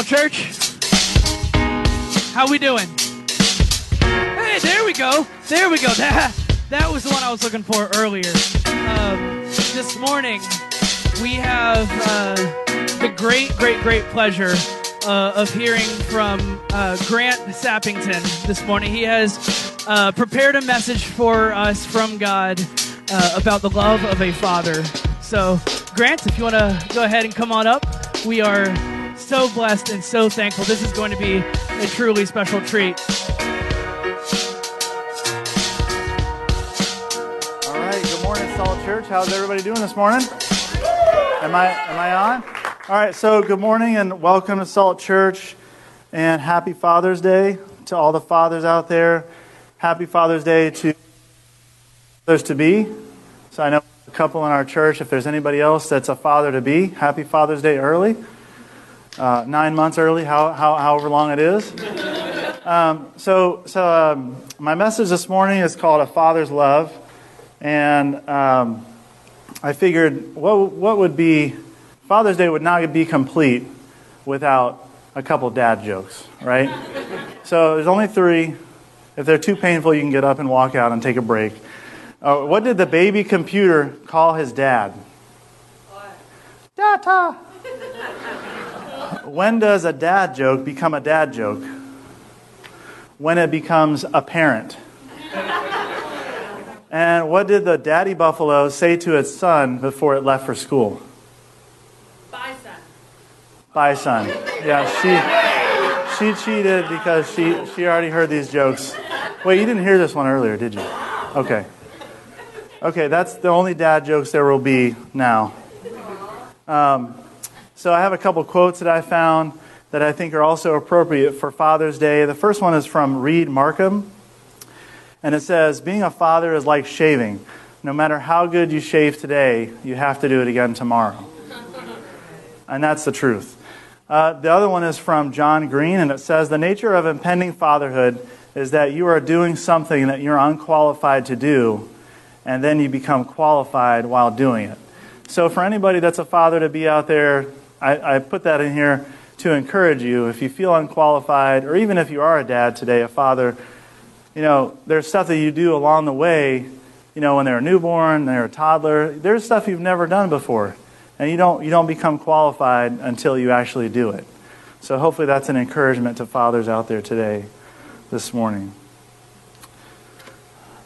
Salt Church. How we doing? Hey, there we go. There we go. That that was the one I was looking for earlier. Um, this morning we have uh, the great, great, great pleasure uh, of hearing from uh, Grant Sappington this morning. He has uh, prepared a message for us from God uh, about the love of a father. So, Grant, if you want to go ahead and come on up, we are so blessed and so thankful. This is going to be a truly special treat. All right. Good morning, Salt Church. How's everybody doing this morning? Am I am I on? All right. So good morning and welcome to Salt Church, and happy Father's Day to all the fathers out there. Happy Father's Day to fathers to be. So I know a couple in our church. If there's anybody else that's a father to be, happy Father's Day early. Uh, nine months early, how, how, however long it is. Um, so, so um, my message this morning is called "A Father's Love," and um, I figured what what would be Father's Day would not be complete without a couple dad jokes, right? so there's only three. If they're too painful, you can get up and walk out and take a break. Uh, what did the baby computer call his dad? What? Data. When does a dad joke become a dad joke? When it becomes apparent. and what did the daddy buffalo say to its son before it left for school? Bye, son. Bye, son. Yeah, she she cheated because she she already heard these jokes. Wait, you didn't hear this one earlier, did you? Okay. Okay, that's the only dad jokes there will be now. Um, so I have a couple quotes that I found that I think are also appropriate for Father's Day. The first one is from Reed Markham, and it says, Being a father is like shaving. No matter how good you shave today, you have to do it again tomorrow. And that's the truth. Uh, the other one is from John Green, and it says, The nature of impending fatherhood is that you are doing something that you're unqualified to do, and then you become qualified while doing it. So, for anybody that's a father to be out there, I, I put that in here to encourage you. If you feel unqualified, or even if you are a dad today, a father, you know, there's stuff that you do along the way, you know, when they're a newborn, they're a toddler. There's stuff you've never done before. And you don't, you don't become qualified until you actually do it. So hopefully that's an encouragement to fathers out there today, this morning.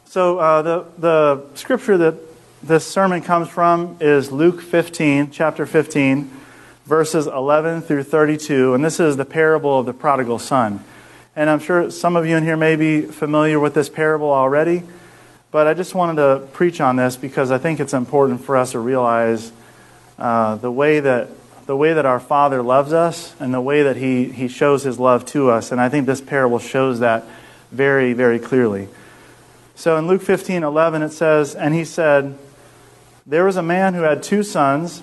So uh, the, the scripture that this sermon comes from is Luke 15, chapter 15, verses 11 through 32. And this is the parable of the prodigal son. And I'm sure some of you in here may be familiar with this parable already, but I just wanted to preach on this because I think it's important for us to realize uh, the way that the way that our Father loves us and the way that he, he shows his love to us. And I think this parable shows that very, very clearly. So in Luke 15 11, it says, And he said, There was a man who had two sons,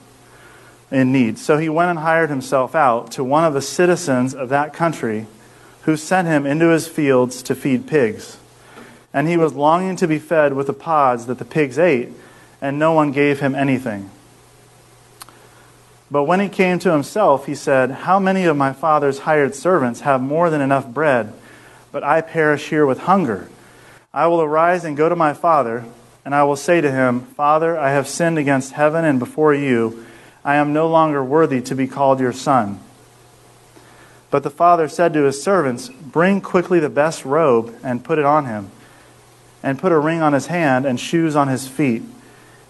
In need. So he went and hired himself out to one of the citizens of that country, who sent him into his fields to feed pigs. And he was longing to be fed with the pods that the pigs ate, and no one gave him anything. But when he came to himself, he said, How many of my father's hired servants have more than enough bread, but I perish here with hunger? I will arise and go to my father, and I will say to him, Father, I have sinned against heaven and before you. I am no longer worthy to be called your son. But the father said to his servants, Bring quickly the best robe and put it on him, and put a ring on his hand and shoes on his feet,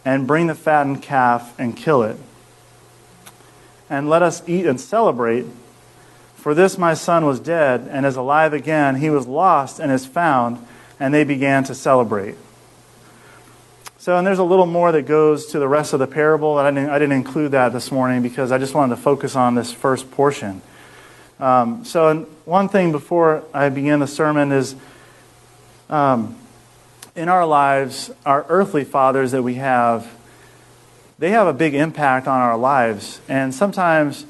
and bring the fattened calf and kill it and let us eat and celebrate. For this my son was dead and is alive again. He was lost and is found. And they began to celebrate. So, and there's a little more that goes to the rest of the parable. I didn't, I didn't include that this morning because I just wanted to focus on this first portion. Um, so, one thing before I begin the sermon is um, in our lives, our earthly fathers that we have, they have a big impact on our lives. And sometimes,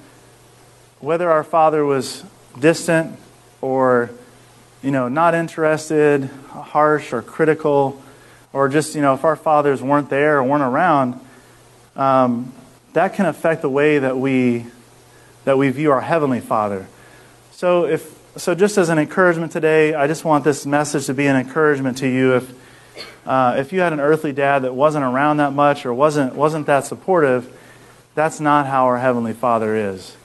whether our father was distant or you know, not interested, harsh or critical, or just, you know, if our fathers weren't there or weren't around, um, that can affect the way that we that we view our heavenly Father. So if so, just as an encouragement today, I just want this message to be an encouragement to you. If uh, if you had an earthly dad that wasn't around that much or wasn't wasn't that supportive, that's not how our heavenly Father is.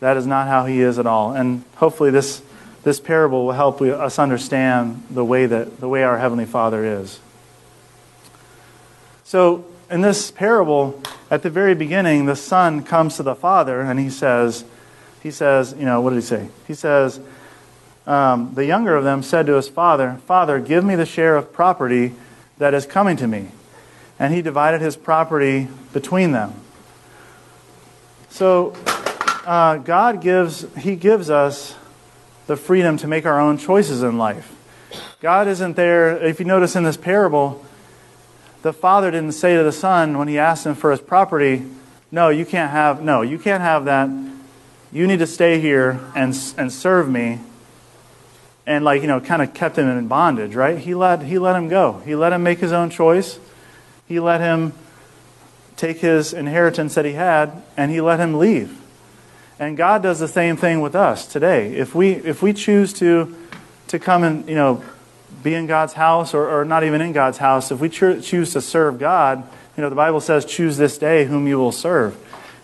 That is not how He is at all. And hopefully, this this parable will help us understand the way that the way our heavenly Father is. So, in this parable, at the very beginning, the son comes to the father and he says, he says, you know, what did he say? He says, um, the younger of them said to his father, Father, give me the share of property that is coming to me. And he divided his property between them. So, uh, God gives, he gives us the freedom to make our own choices in life. God isn't there, if you notice in this parable, the father didn't say to the son when he asked him for his property, "No, you can't have no, you can't have that. You need to stay here and and serve me." And like, you know, kind of kept him in bondage, right? He let he let him go. He let him make his own choice. He let him take his inheritance that he had and he let him leave. And God does the same thing with us today. If we if we choose to to come and, you know, be in God's house or, or not even in God's house, if we cho- choose to serve God, you know, the Bible says, choose this day whom you will serve.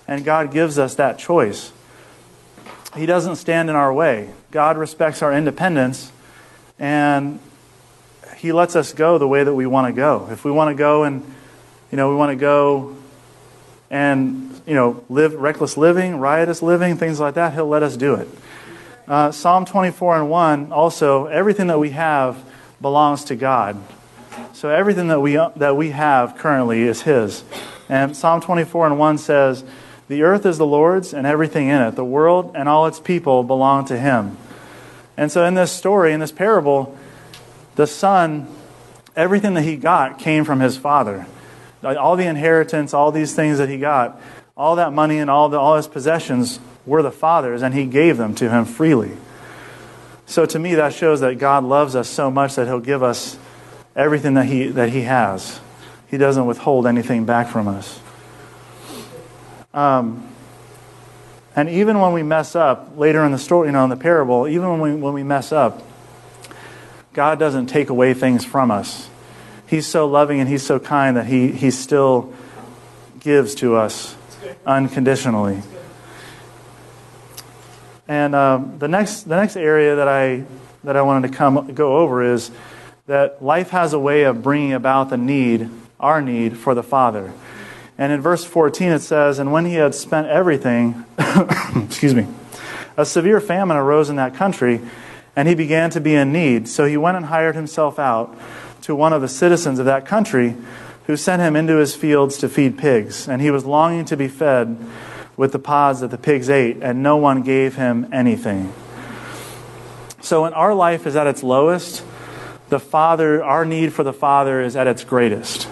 And God gives us that choice. He doesn't stand in our way. God respects our independence and He lets us go the way that we want to go. If we want to go and, you know, we want to go and, you know, live reckless living, riotous living, things like that, He'll let us do it. Uh, Psalm 24 and 1 also, everything that we have belongs to God. So everything that we, that we have currently is His. And Psalm 24 and 1 says, The earth is the Lord's and everything in it. The world and all its people belong to Him. And so in this story, in this parable, the son, everything that he got came from his father. All the inheritance, all these things that he got, all that money and all, the, all his possessions were the father's, and he gave them to him freely. So to me, that shows that God loves us so much that He'll give us everything that He, that he has. He doesn't withhold anything back from us. Um, and even when we mess up, later in the story, you know, in the parable, even when we, when we mess up, God doesn't take away things from us. He's so loving and He's so kind that He, he still gives to us unconditionally. And um, the next the next area that I that I wanted to come go over is that life has a way of bringing about the need, our need for the Father. And in verse 14 it says, "And when he had spent everything, excuse me, a severe famine arose in that country, and he began to be in need. So he went and hired himself out to one of the citizens of that country, who sent him into his fields to feed pigs. And he was longing to be fed." With the pods that the pigs ate, and no one gave him anything. So when our life is at its lowest, the Father, our need for the Father is at its greatest.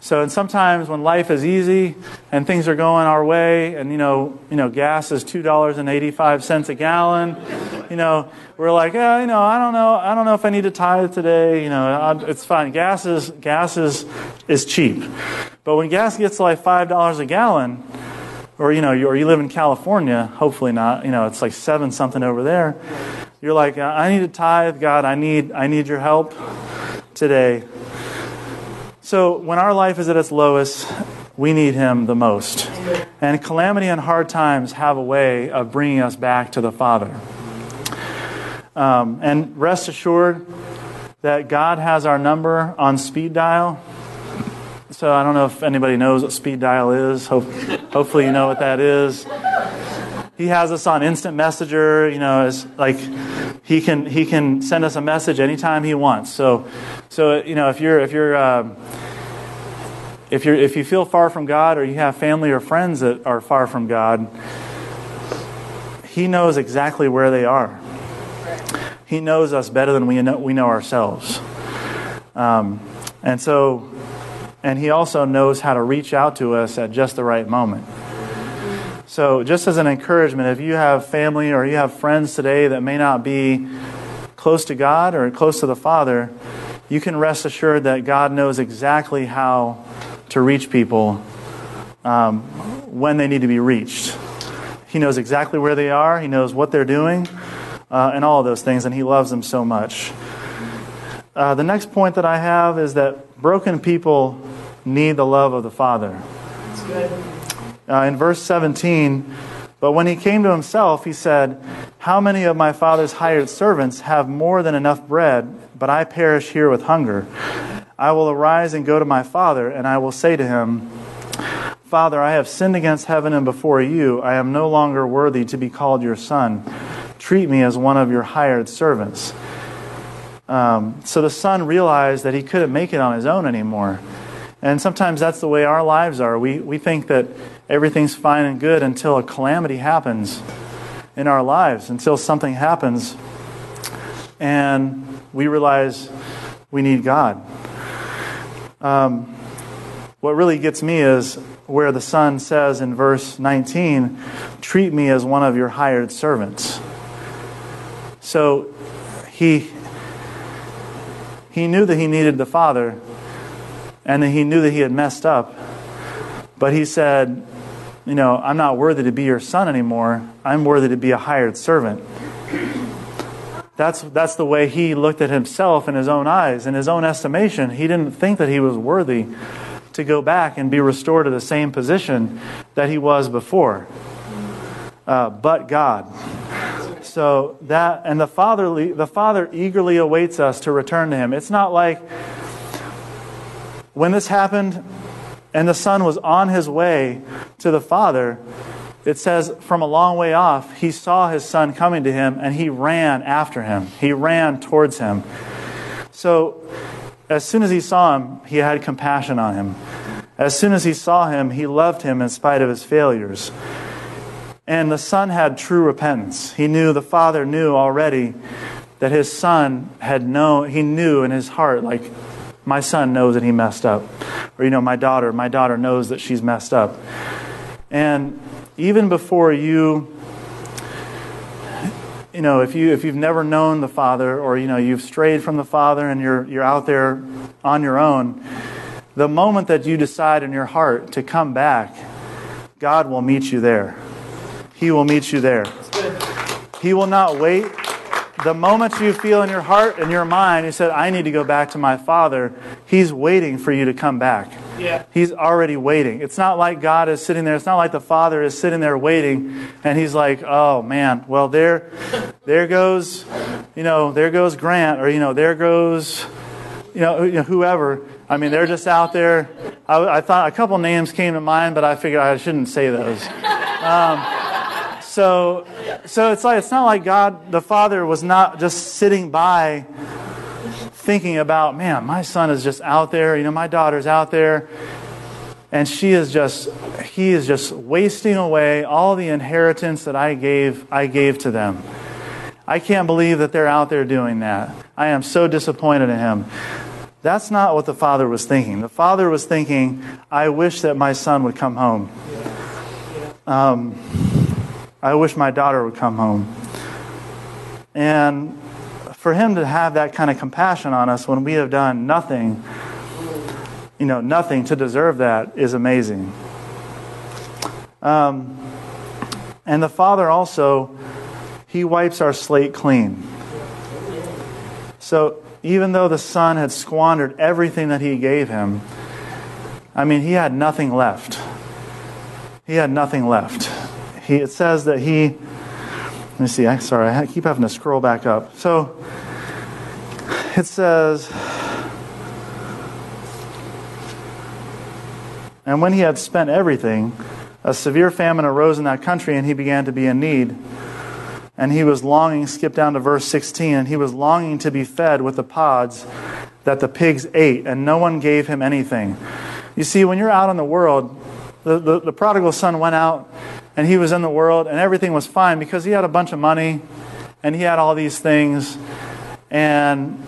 So and sometimes when life is easy and things are going our way, and you know, you know, gas is two dollars and eighty-five cents a gallon, you know, we're like, yeah, you know, I don't know, I don't know if I need to tithe today. You know, it's fine. Gas is gas is is cheap, but when gas gets to like five dollars a gallon, or you know, you, or you live in California, hopefully not. You know, it's like seven something over there. You're like, I need to tithe, God. I need, I need your help today. So when our life is at its lowest, we need Him the most. And calamity and hard times have a way of bringing us back to the Father. Um, and rest assured that God has our number on speed dial. So I don't know if anybody knows what speed dial is. Hope, hopefully you know what that is. He has us on instant messenger. You know, it's like he can he can send us a message anytime he wants. So, so you know if you're if you're uh, if you're if you feel far from God or you have family or friends that are far from God, He knows exactly where they are. He knows us better than we know, we know ourselves. Um, and so, and He also knows how to reach out to us at just the right moment. So, just as an encouragement, if you have family or you have friends today that may not be close to God or close to the Father, you can rest assured that God knows exactly how to reach people um, when they need to be reached. He knows exactly where they are, He knows what they're doing, uh, and all of those things, and He loves them so much. Uh, the next point that I have is that broken people need the love of the Father. Uh, in verse 17, but when he came to himself, he said, How many of my father's hired servants have more than enough bread, but I perish here with hunger? I will arise and go to my father, and I will say to him, Father, I have sinned against heaven and before you. I am no longer worthy to be called your son. Treat me as one of your hired servants. Um, so the son realized that he couldn't make it on his own anymore. And sometimes that's the way our lives are. We, we think that everything's fine and good until a calamity happens in our lives, until something happens, and we realize we need God. Um, what really gets me is where the son says in verse 19, Treat me as one of your hired servants. So he, he knew that he needed the Father, and that he knew that he had messed up. But he said, You know, I'm not worthy to be your son anymore. I'm worthy to be a hired servant. That's, that's the way he looked at himself in his own eyes, in his own estimation. He didn't think that he was worthy to go back and be restored to the same position that he was before. Uh, but God. So that, and the Father, the Father eagerly awaits us to return to Him. It's not like when this happened and the Son was on his way to the Father, it says from a long way off, he saw his Son coming to him and he ran after him. He ran towards him. So, as soon as he saw him, he had compassion on him. As soon as he saw him, he loved him in spite of his failures. And the son had true repentance. He knew, the father knew already that his son had known, he knew in his heart, like, my son knows that he messed up. Or, you know, my daughter, my daughter knows that she's messed up. And even before you you know, if you if you've never known the Father, or you know you've strayed from the Father and you're you're out there on your own, the moment that you decide in your heart to come back, God will meet you there. He will meet you there. He will not wait. The moment you feel in your heart and your mind, you said, "I need to go back to my Father," He's waiting for you to come back. Yeah. He's already waiting. It's not like God is sitting there. It's not like the Father is sitting there waiting and he's like, "Oh man, well there there goes, you know, there goes Grant or you know, there goes you know, whoever. I mean, they're just out there. I, I thought a couple names came to mind, but I figured I shouldn't say those. Um, so so it's like it's not like God the Father was not just sitting by thinking about, man, my son is just out there, you know, my daughter's out there, and she is just, he is just wasting away all the inheritance that I gave, I gave to them. I can't believe that they're out there doing that. I am so disappointed in him. That's not what the father was thinking. The father was thinking, I wish that my son would come home. Um, I wish my daughter would come home. And for him to have that kind of compassion on us when we have done nothing, you know, nothing to deserve that is amazing. Um, and the Father also, he wipes our slate clean. So even though the Son had squandered everything that he gave him, I mean, he had nothing left. He had nothing left. He, it says that he, let me see, I, sorry, I keep having to scroll back up. So it says, And when he had spent everything, a severe famine arose in that country, and he began to be in need. And he was longing, skip down to verse 16, and he was longing to be fed with the pods that the pigs ate, and no one gave him anything. You see, when you're out in the world, the, the, the prodigal son went out and he was in the world, and everything was fine because he had a bunch of money and he had all these things, and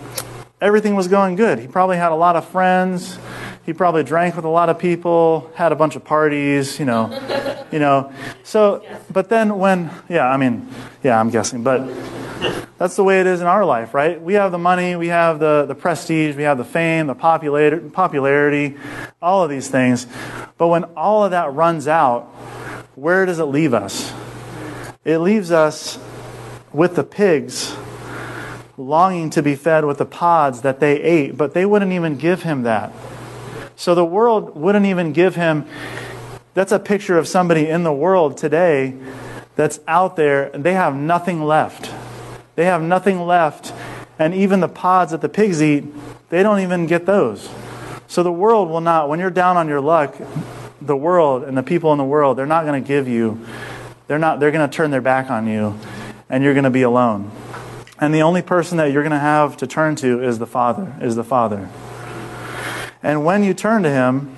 everything was going good. He probably had a lot of friends. He probably drank with a lot of people, had a bunch of parties, you know, you know. So, but then when, yeah, I mean, yeah, I'm guessing, but that's the way it is in our life, right? We have the money, we have the, the prestige, we have the fame, the popularity, popularity, all of these things. But when all of that runs out, where does it leave us? It leaves us with the pigs longing to be fed with the pods that they ate, but they wouldn't even give him that. So the world wouldn't even give him. That's a picture of somebody in the world today that's out there and they have nothing left. They have nothing left. And even the pods that the pigs eat, they don't even get those. So the world will not, when you're down on your luck, the world and the people in the world, they're not going to give you, they're not, they're going to turn their back on you and you're going to be alone. And the only person that you're going to have to turn to is the Father, is the Father. And when you turn to Him,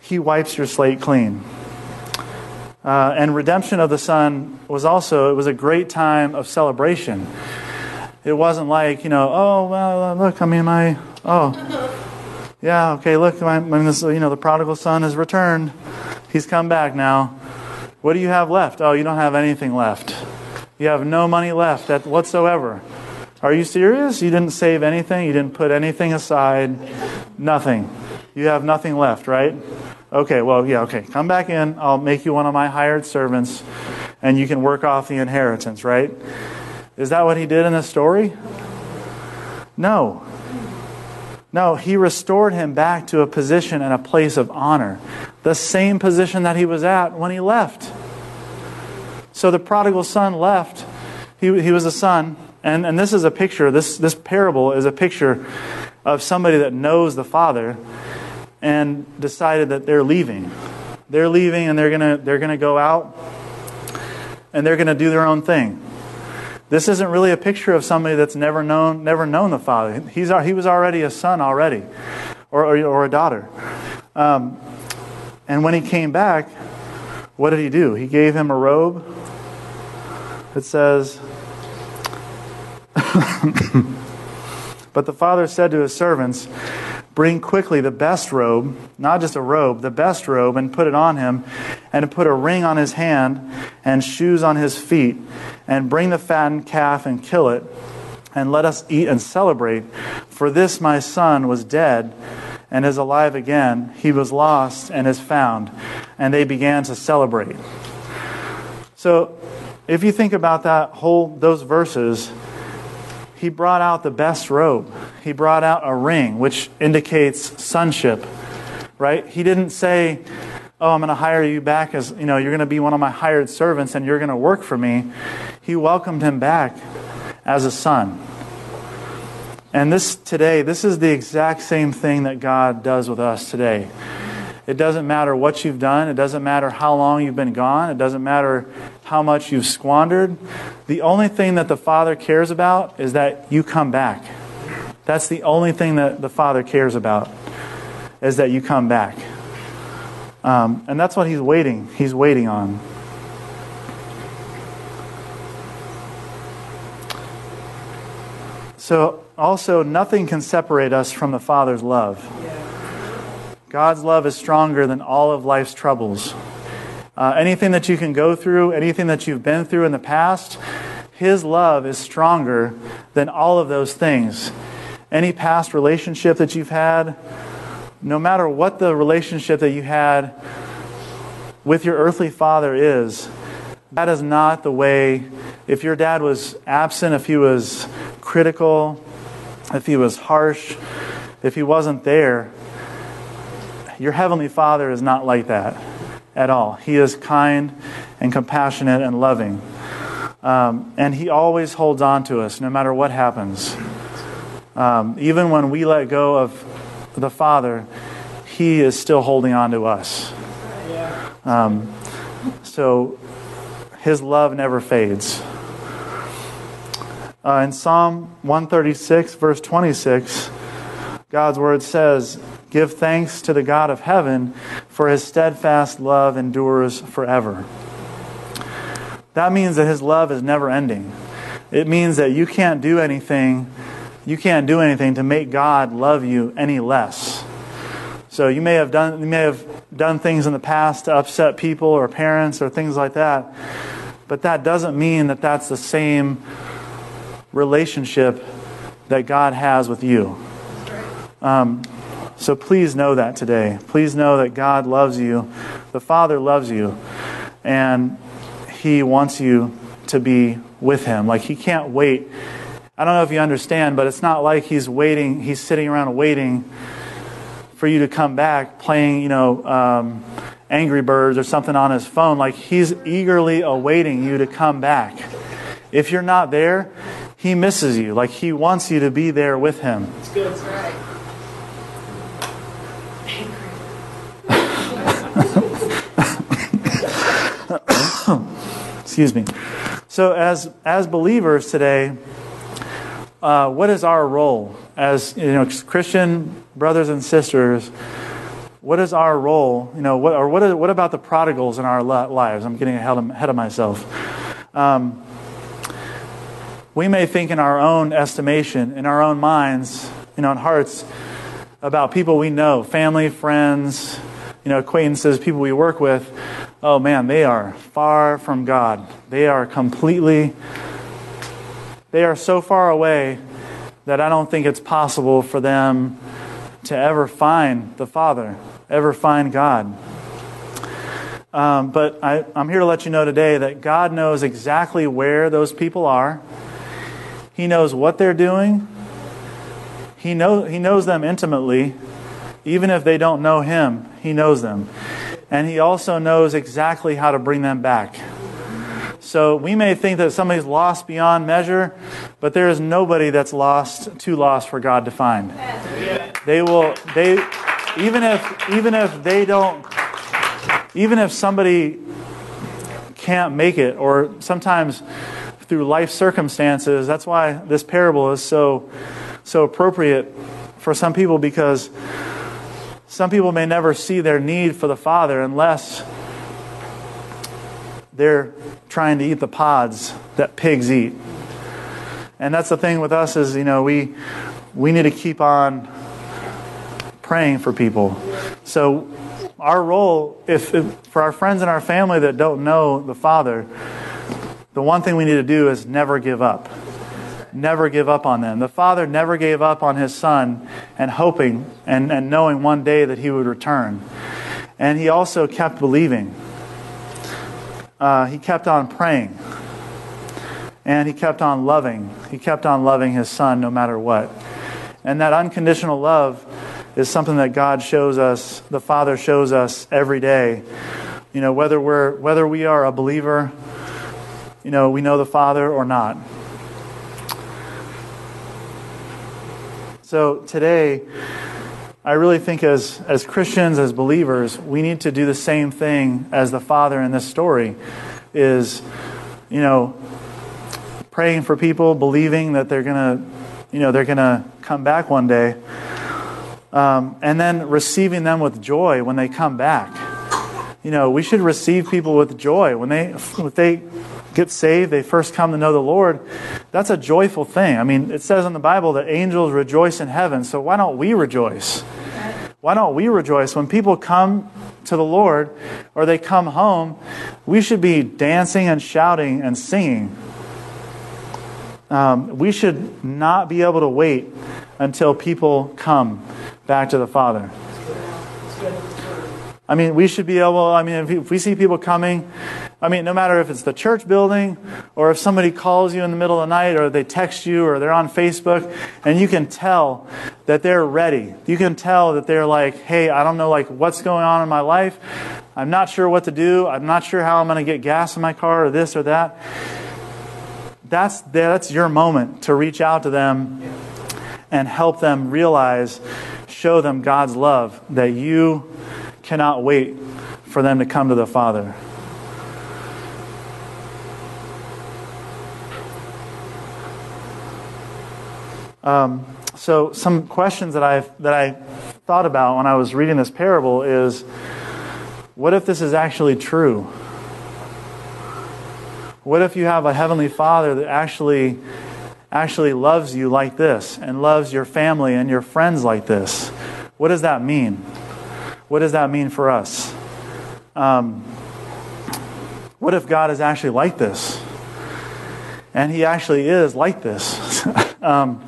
He wipes your slate clean. Uh, and redemption of the Son was also, it was a great time of celebration. It wasn't like, you know, oh, well, look, I mean, my, oh, yeah, okay, look, I mean, this, you know, the prodigal son has returned. He's come back now. What do you have left? Oh, you don't have anything left. You have no money left whatsoever. Are you serious? You didn't save anything? You didn't put anything aside? Nothing. You have nothing left, right? Okay, well, yeah, okay. Come back in. I'll make you one of my hired servants, and you can work off the inheritance, right? Is that what he did in the story? No. No, he restored him back to a position and a place of honor, the same position that he was at when he left. So the prodigal son left. He, he was a son. And, and this is a picture, this, this parable is a picture of somebody that knows the Father and decided that they're leaving. They're leaving and they're going to they're to go out and they're going to do their own thing. This isn't really a picture of somebody that's never known never known the Father. He's, he was already a son already or, or, or a daughter. Um, and when he came back, what did he do? He gave him a robe that says, But the father said to his servants, Bring quickly the best robe, not just a robe, the best robe, and put it on him, and put a ring on his hand, and shoes on his feet, and bring the fattened calf and kill it, and let us eat and celebrate. For this my son was dead and is alive again. He was lost and is found. And they began to celebrate. So if you think about that whole those verses, he brought out the best robe. He brought out a ring, which indicates sonship. Right? He didn't say, "Oh, I'm going to hire you back as, you know, you're going to be one of my hired servants and you're going to work for me." He welcomed him back as a son. And this today, this is the exact same thing that God does with us today. It doesn't matter what you've done. It doesn't matter how long you've been gone. It doesn't matter how much you've squandered. The only thing that the Father cares about is that you come back. That's the only thing that the Father cares about, is that you come back. Um, and that's what He's waiting. He's waiting on. So, also, nothing can separate us from the Father's love. God's love is stronger than all of life's troubles. Uh, anything that you can go through, anything that you've been through in the past, His love is stronger than all of those things. Any past relationship that you've had, no matter what the relationship that you had with your earthly father is, that is not the way. If your dad was absent, if he was critical, if he was harsh, if he wasn't there, your Heavenly Father is not like that at all. He is kind and compassionate and loving. Um, and He always holds on to us no matter what happens. Um, even when we let go of the Father, He is still holding on to us. Um, so His love never fades. Uh, in Psalm 136, verse 26, God's word says, Give thanks to the God of heaven, for his steadfast love endures forever. that means that his love is never ending. It means that you can't do anything, you can't do anything to make God love you any less. So you may have done you may have done things in the past to upset people or parents or things like that. But that doesn't mean that that's the same relationship that God has with you. Um, so please know that today. Please know that God loves you. The Father loves you. And He wants you to be with Him. Like He can't wait. I don't know if you understand, but it's not like He's waiting, He's sitting around waiting for you to come back playing, you know, um, Angry Birds or something on his phone. Like he's eagerly awaiting you to come back. If you're not there, he misses you. Like he wants you to be there with him. That's good. That's right. Excuse me. So, as as believers today, uh, what is our role as you know Christian brothers and sisters? What is our role? You know, what or what, is, what about the prodigals in our lives? I'm getting ahead of, myself. Um, we may think in our own estimation, in our own minds, in hearts, about people we know, family, friends, you know, acquaintances, people we work with. Oh man, they are far from God. They are completely, they are so far away that I don't think it's possible for them to ever find the Father, ever find God. Um, but I, I'm here to let you know today that God knows exactly where those people are. He knows what they're doing. He, know, he knows them intimately. Even if they don't know Him, He knows them. And He also knows exactly how to bring them back. So we may think that somebody's lost beyond measure, but there is nobody that's lost, too lost for God to find. They will, they, even if, even if they don't, even if somebody can't make it, or sometimes through life circumstances. That's why this parable is so so appropriate for some people because some people may never see their need for the Father unless they're trying to eat the pods that pigs eat. And that's the thing with us is, you know, we we need to keep on praying for people. So our role, if, if for our friends and our family that don't know the Father, the one thing we need to do is never give up. Never give up on them. The Father never gave up on His Son and hoping and, and knowing one day that He would return. And He also kept believing. Uh, he kept on praying. And He kept on loving. He kept on loving His Son no matter what. And that unconditional love is something that God shows us, the Father shows us every day. You know, whether we're whether we are a believer you know, we know the Father or not. So today, I really think as, as Christians, as believers, we need to do the same thing as the Father in this story is, you know, praying for people, believing that they're going to, you know, they're going to come back one day. Um, and then receiving them with joy when they come back. You know, we should receive people with joy when they, if they get saved, they first come to know the Lord, that's a joyful thing. I mean, it says in the Bible that angels rejoice in heaven, so why don't we rejoice? Why don't we rejoice? When people come to the Lord or they come home, we should be dancing and shouting and singing. Um, we should not be able to wait until people come back to the Father. I mean, we should be able, I mean, if we see people coming I mean, no matter if it's the church building or if somebody calls you in the middle of the night or they text you or they're on Facebook and you can tell that they're ready. You can tell that they're like, hey, I don't know like what's going on in my life. I'm not sure what to do. I'm not sure how I'm going to get gas in my car or this or that. That's, that's your moment to reach out to them and help them realize, show them God's love, that you cannot wait for them to come to the Father. Um, so some questions that I that I thought about when I was reading this parable is, what if this is actually true? What if you have a heavenly Father that actually actually loves you like this and loves your family and your friends like this? What does that mean? What does that mean for us? Um, what if God is actually like this? And He actually is like this. um,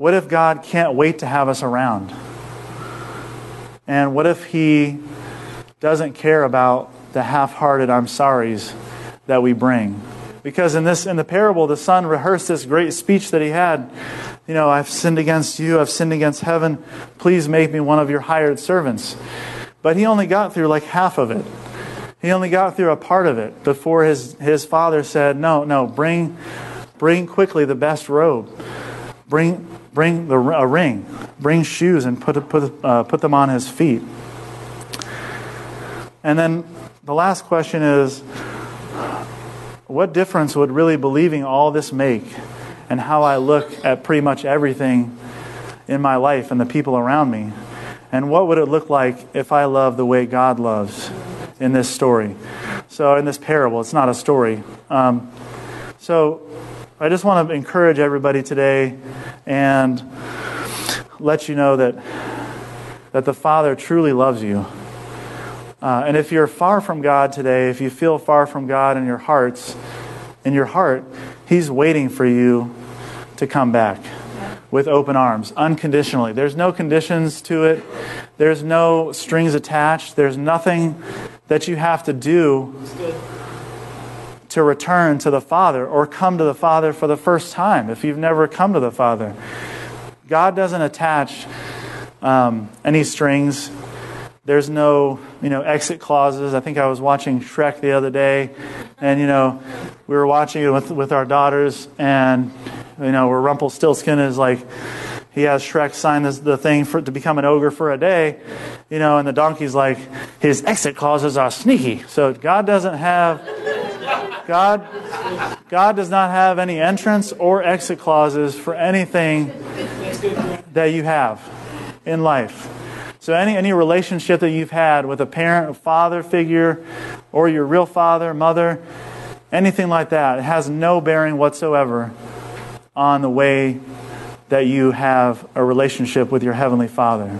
what if God can't wait to have us around? And what if He doesn't care about the half hearted I'm sorries that we bring? Because in this in the parable, the son rehearsed this great speech that he had. You know, I've sinned against you, I've sinned against heaven. Please make me one of your hired servants. But he only got through like half of it. He only got through a part of it before his, his father said, No, no, bring, bring quickly the best robe. Bring, bring the, a ring. Bring shoes and put, put, uh, put them on his feet. And then the last question is what difference would really believing all this make and how I look at pretty much everything in my life and the people around me? And what would it look like if I love the way God loves in this story? So, in this parable, it's not a story. Um, so, I just want to encourage everybody today and let you know that, that the Father truly loves you. Uh, and if you're far from God today, if you feel far from God in your hearts, in your heart, He's waiting for you to come back with open arms, unconditionally. There's no conditions to it, there's no strings attached, there's nothing that you have to do to return to the Father or come to the Father for the first time if you've never come to the Father. God doesn't attach um, any strings. There's no, you know, exit clauses. I think I was watching Shrek the other day, and you know, we were watching it with with our daughters, and you know, where Rumpelstiltskin is like, he has Shrek sign this, the thing for, to become an ogre for a day, you know, and the donkey's like, his exit clauses are sneaky. So God doesn't have, God, God does not have any entrance or exit clauses for anything that you have in life. So any, any relationship that you've had with a parent, a father figure, or your real father, mother, anything like that, it has no bearing whatsoever on the way that you have a relationship with your Heavenly Father.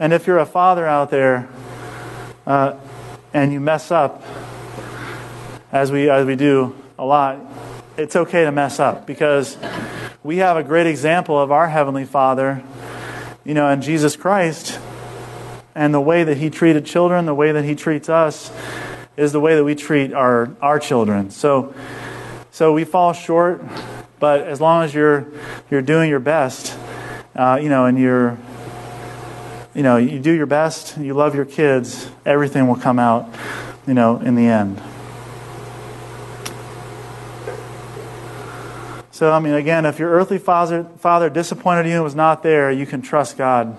And if you're a father out there uh, and you mess up, as we, as we do a lot, it's okay to mess up because we have a great example of our Heavenly Father, you know, and Jesus Christ. And the way that He treated children, the way that He treats us, is the way that we treat our, our children. So, so we fall short, but as long as you're you're doing your best, uh, you know, and you're you know you do your best, you love your kids, everything will come out, you know, in the end. So I mean, again, if your earthly father father disappointed you and was not there, you can trust God.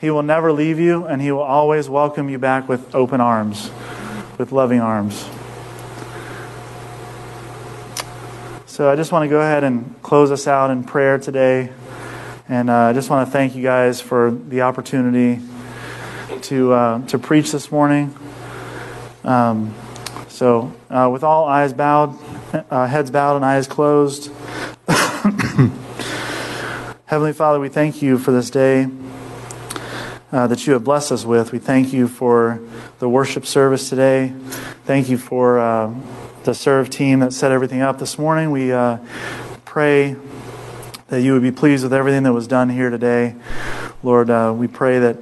He will never leave you, and He will always welcome you back with open arms, with loving arms. So I just want to go ahead and close us out in prayer today. And uh, I just want to thank you guys for the opportunity to, uh, to preach this morning. Um, so, uh, with all eyes bowed, uh, heads bowed, and eyes closed, Heavenly Father, we thank you for this day uh, that you have blessed us with. We thank you for the worship service today. Thank you for uh, the serve team that set everything up this morning. We pray that you would be pleased with everything that was done here today. Lord, uh, we pray that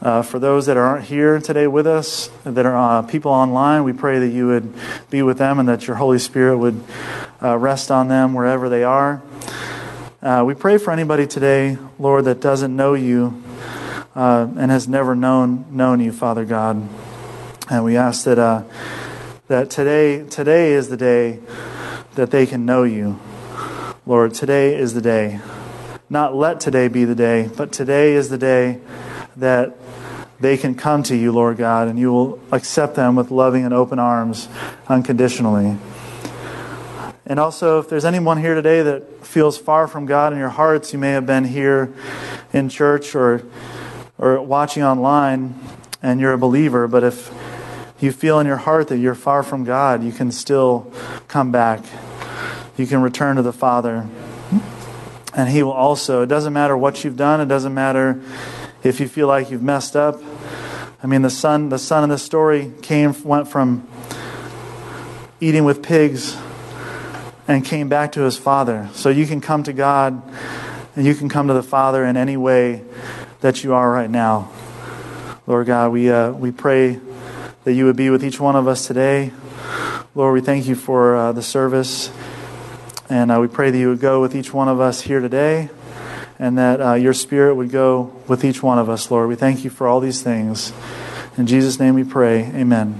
uh, for those that aren't here today with us, that are uh, people online, we pray that you would be with them and that your Holy Spirit would uh, rest on them wherever they are. Uh, we pray for anybody today, Lord, that doesn't know you and has never known known you, Father God. And we ask that that today, today is the day that they can know you. Lord, today is the day. Not let today be the day, but today is the day that they can come to you, Lord God, and you will accept them with loving and open arms unconditionally. And also, if there's anyone here today that feels far from God in your hearts, you may have been here in church or, or watching online and you're a believer, but if you feel in your heart that you're far from God, you can still come back. You can return to the Father. And He will also, it doesn't matter what you've done, it doesn't matter if you feel like you've messed up. I mean, the son, the son in this story came, went from eating with pigs and came back to his father. So you can come to God and you can come to the Father in any way that you are right now. Lord God, we, uh, we pray that you would be with each one of us today. Lord, we thank you for uh, the service. And uh, we pray that you would go with each one of us here today and that uh, your spirit would go with each one of us, Lord. We thank you for all these things. In Jesus' name we pray. Amen.